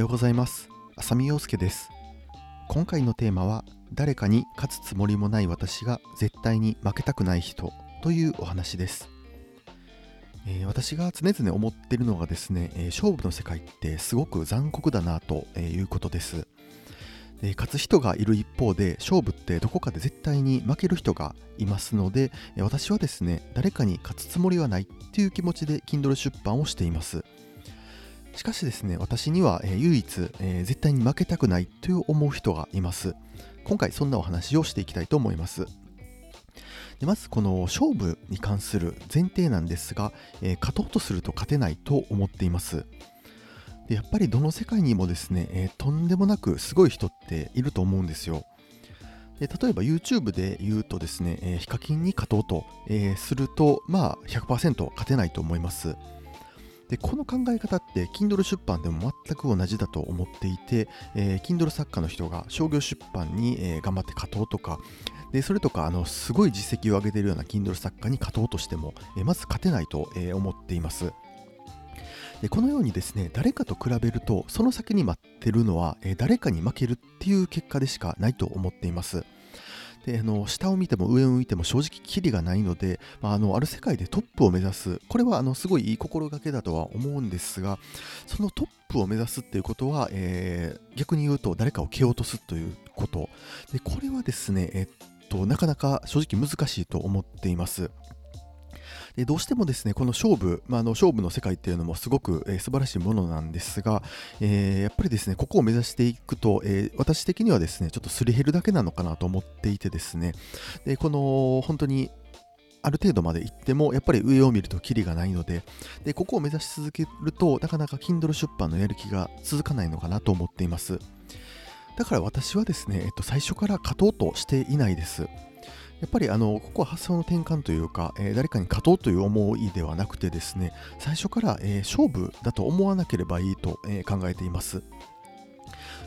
ようございます。浅見陽介です。今回のテーマは誰かに勝つつもりもない私が絶対に負けたくない人というお話です。えー、私が常々思っているのがですね、えー、勝負の世界ってすごく残酷だなということです。で勝つ人がいる一方で勝負ってどこかで絶対に負ける人がいますので私はですね誰かに勝つつもりはないっていう気持ちで Kindle 出版をしています。しかしですね私には、えー、唯一、えー、絶対に負けたくないという思う人がいます今回そんなお話をしていきたいと思いますでまずこの勝負に関する前提なんですが、えー、勝とうとすると勝てないと思っていますでやっぱりどの世界にもですね、え、とんでもなくすごい人っていると思うんですよ。で例えば YouTube で言うとですね、えー、ヒカキンに勝とうと、え、すると、まあ100%勝てないと思います。でこの考え方って Kindle 出版でも全く同じだと思っていて、えー、Kindle 作家の人が商業出版に、えー、頑張って勝とうとかでそれとかあのすごい実績を上げているような Kindle 作家に勝とうとしても、えー、まず勝てないと、え、思っています。でこのようにですね誰かと比べるとその先に待ってるのは、え誰かに負けるっていう結果でしかないと思っていますであの下を見ても上を見ても正直キリがないので、まあ、あのある世界でトップを目指す。これはあのすごいいい心がけだとは思うんですがそのトップを目指すっていうことは、えー、逆に言うと誰かを蹴落とすということ。でこれはですね、えっと、なかなか正直難しいと思っています。でどうしてもですねこの勝負、まあ、の勝負の世界っていうのもすごく、えー、素晴らしいものなんですが、えー、やっぱりですねここを目指していくと、えー、私的にはですねちょっとすり減るだけなのかなと思っていてですね。でこの本当にある程度まで行ってもやっぱり上を見るとキリがないのででここを目指し続けるとなかなか Kindle 出版のやる気が続かないのかなと思っています。だから私はですね、えっと、最初から勝とうとしていないです。やっぱりあのここは発想の転換というか、えー、誰かに勝とうという思いではなくてですね最初から、えー、勝負だと思わなければいいと、えー、考えています。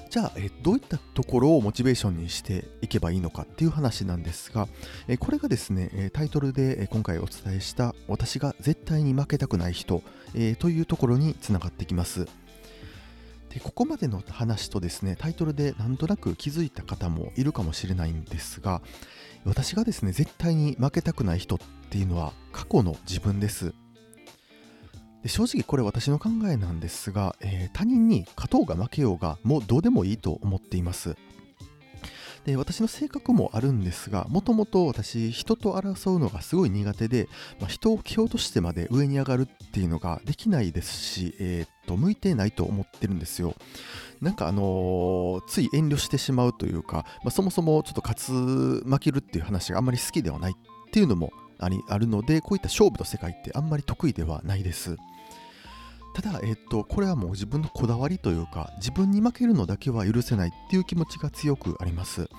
じゃあ、えどういったところをモチベーションにしていけばいいのかっていう話なんですが、えこれがですねタイトルで今回お伝えした私が絶対に負けたくない人、えというところにつながってきます。でここまでの話とですねタイトルでなんとなく気づいた方もいるかもしれないんですが私がですね絶対に負けたくない人っていうのは過去の自分です。で正直これ私の考えなんですが、えー、他人に勝とうが負けようがもうどうでもいいと思っています。で私の性格もあるんですがもともと私人と争うのがすごい苦手で、まあ、人を蹴落としてまで上に上がるっていうのができないですし、えー、っと向いてないと思ってるんですよ。なんかあのー、つい遠慮してしまうというか、まあ、そもそもちょっと勝つ負けるっていう話があんまり好きではないっていうのもありあるのでこういった勝負の世界ってあんまり得意ではないです。ただ、えっと、これはもう自分のこだわりというか自分に負けるのだけは許せないっていう気持ちが強くあります。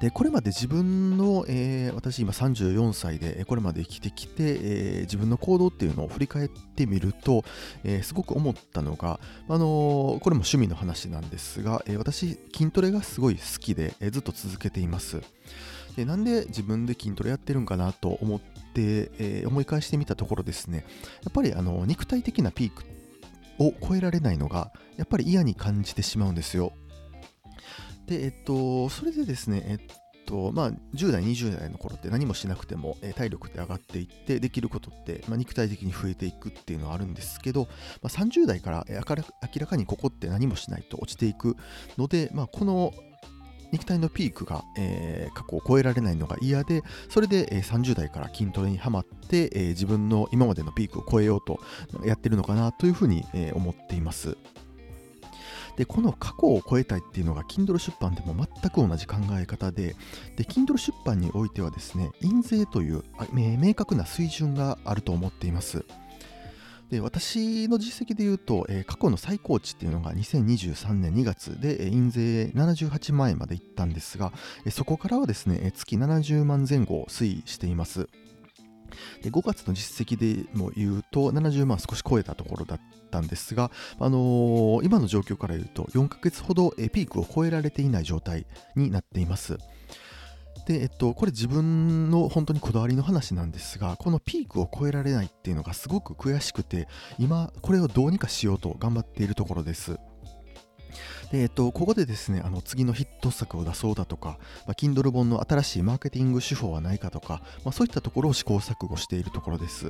でこれまで自分の、えー、私今34歳でこれまで生きてきて、えー、自分の行動っていうのを振り返ってみると、えー、すごく思ったのが、あのこれも趣味の話なんですが、え私筋トレがすごい好きで、えずっと続けています。でなんで自分で筋トレやってるんかなと思って、え思い返してみたところですね。やっぱりあの肉体的なピークを超えられないのがやっぱり嫌に感じてしまうんですよ。で、えっと、それでですね、えっと、まあ、10代、20代の頃って何もしなくても、え体力って上がっていって、できることって、まあ、肉体的に増えていくっていうのはあるんですけど、まあ、30代から、明らかにここって何もしないと落ちていくので、まあ、この肉体のピークが、えー、過去を超えられないのが嫌で、それで、えー、30代から筋トレにはまって、えー、自分の今までのピークを超えようとやってるのかなというふうに、え思っています。でこの過去を超えたいっていうのが Kindle 出版でも全く同じ考え方でで Kindle 出版においてはですね印税という明確な水準があると思っていますで私の実績で言うと、えー、過去の最高値っていうのが2023年2月で、えー、印税78万円までいったんですが、えー、そこからはですね、月70万前後推移していますで5月の実績でも言うと70万少し超えたところだったんですが、あのー、今の状況から言うと4ヶ月ほどピークを超えられていない状態になっています。で、えっと、これ自分の本当にこだわりの話なんですが、このピークを超えられないっていうのがすごく悔しくて、今、これをどうにかしようと頑張っているところです。で、えっと、ここでですね、あの次のヒット作を出そうだとか、まあ、Kindle 本の新しいマーケティング手法はないかとか、まあ、そういったところを試行錯誤しているところです。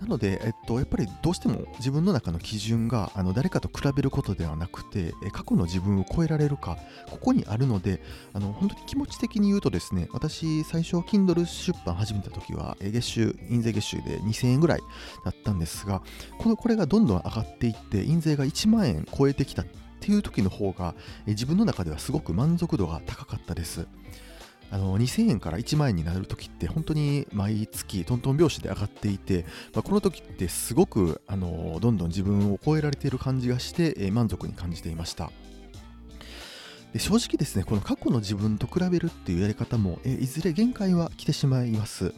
なので、えっと、やっぱりどうしても自分の中の基準があの誰かと比べることではなくて、過去の自分を超えられるか、ここにあるので、あの本当に気持ち的に言うとですね、私、最初、Kindle 出版始めた時は、月収、印税月収で2000円ぐらいだったんですが、このこれがどんどん上がっていって、印税が1万円超えてきたっていう時の方が、自分の中ではすごく満足度が高かったです。あの2000円から1万円になる時って本当に毎月トントン拍子で上がっていて、まあ、この時ってすごくあのどんどん自分を超えられている感じがして、えー、満足に感じていました。で正直ですねこの過去の自分と比べるっていうやり方も、えー、いずれ限界は来てしまいます。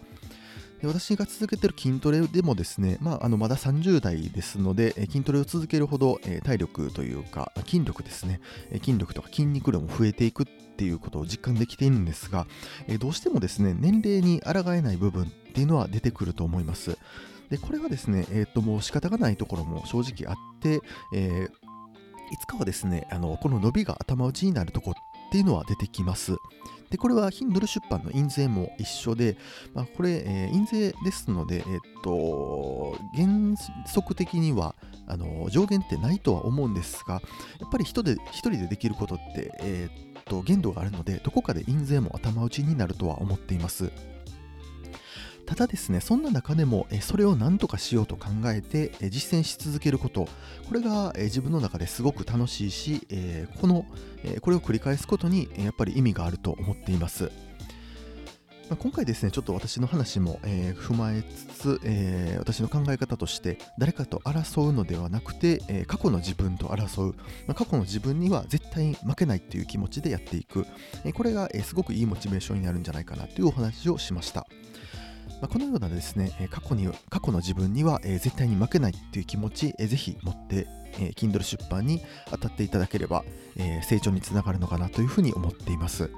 で私が続けてる筋トレでもですね、まあ、あのまだ30代ですので、筋トレを続けるほど、え体力というか、筋力ですね、筋力とか筋肉量も増えていくっていうことを実感できているんですが、えどうしてもですね、年齢に抗えない部分っていうのは出てくると思います。で、これはですね、えっ、ー、と、もう仕方がないところも正直あって、えー、いつかはですね、あのこの伸びが頭打ちになるとこっっていうのは出てきます。で、これはヒンドル出版の印税も一緒で、まあ、これ、えー、印税ですので、えー、っと、原則的にはあの上限ってないとは思うんですが、やっぱり人で一人でできることって、えー、っと限度があるので、どこかで印税も頭打ちになるとは思っています。ただですね、そんな中でも、それを何とかしようと考えて実践し続けること、これが自分の中ですごく楽しいし、この、これを繰り返すことにやっぱり意味があると思っています。今回ですね、ちょっと私の話も、え、踏まえつつ、え、私の考え方として、誰かと争うのではなくて、え、過去の自分と争う、ま、過去の自分には絶対に負けないっていう気持ちでやっていく、えこれが、えすごくいいモチベーションになるんじゃないかなというお話をしました。まあ、このようなですね、過去に過去の自分には、絶対に負けないという気持ち、ぜひ持って、え、Kindle 出版に当たっていただければ、成長につながるのかなというふうに思っています。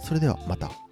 それではまた。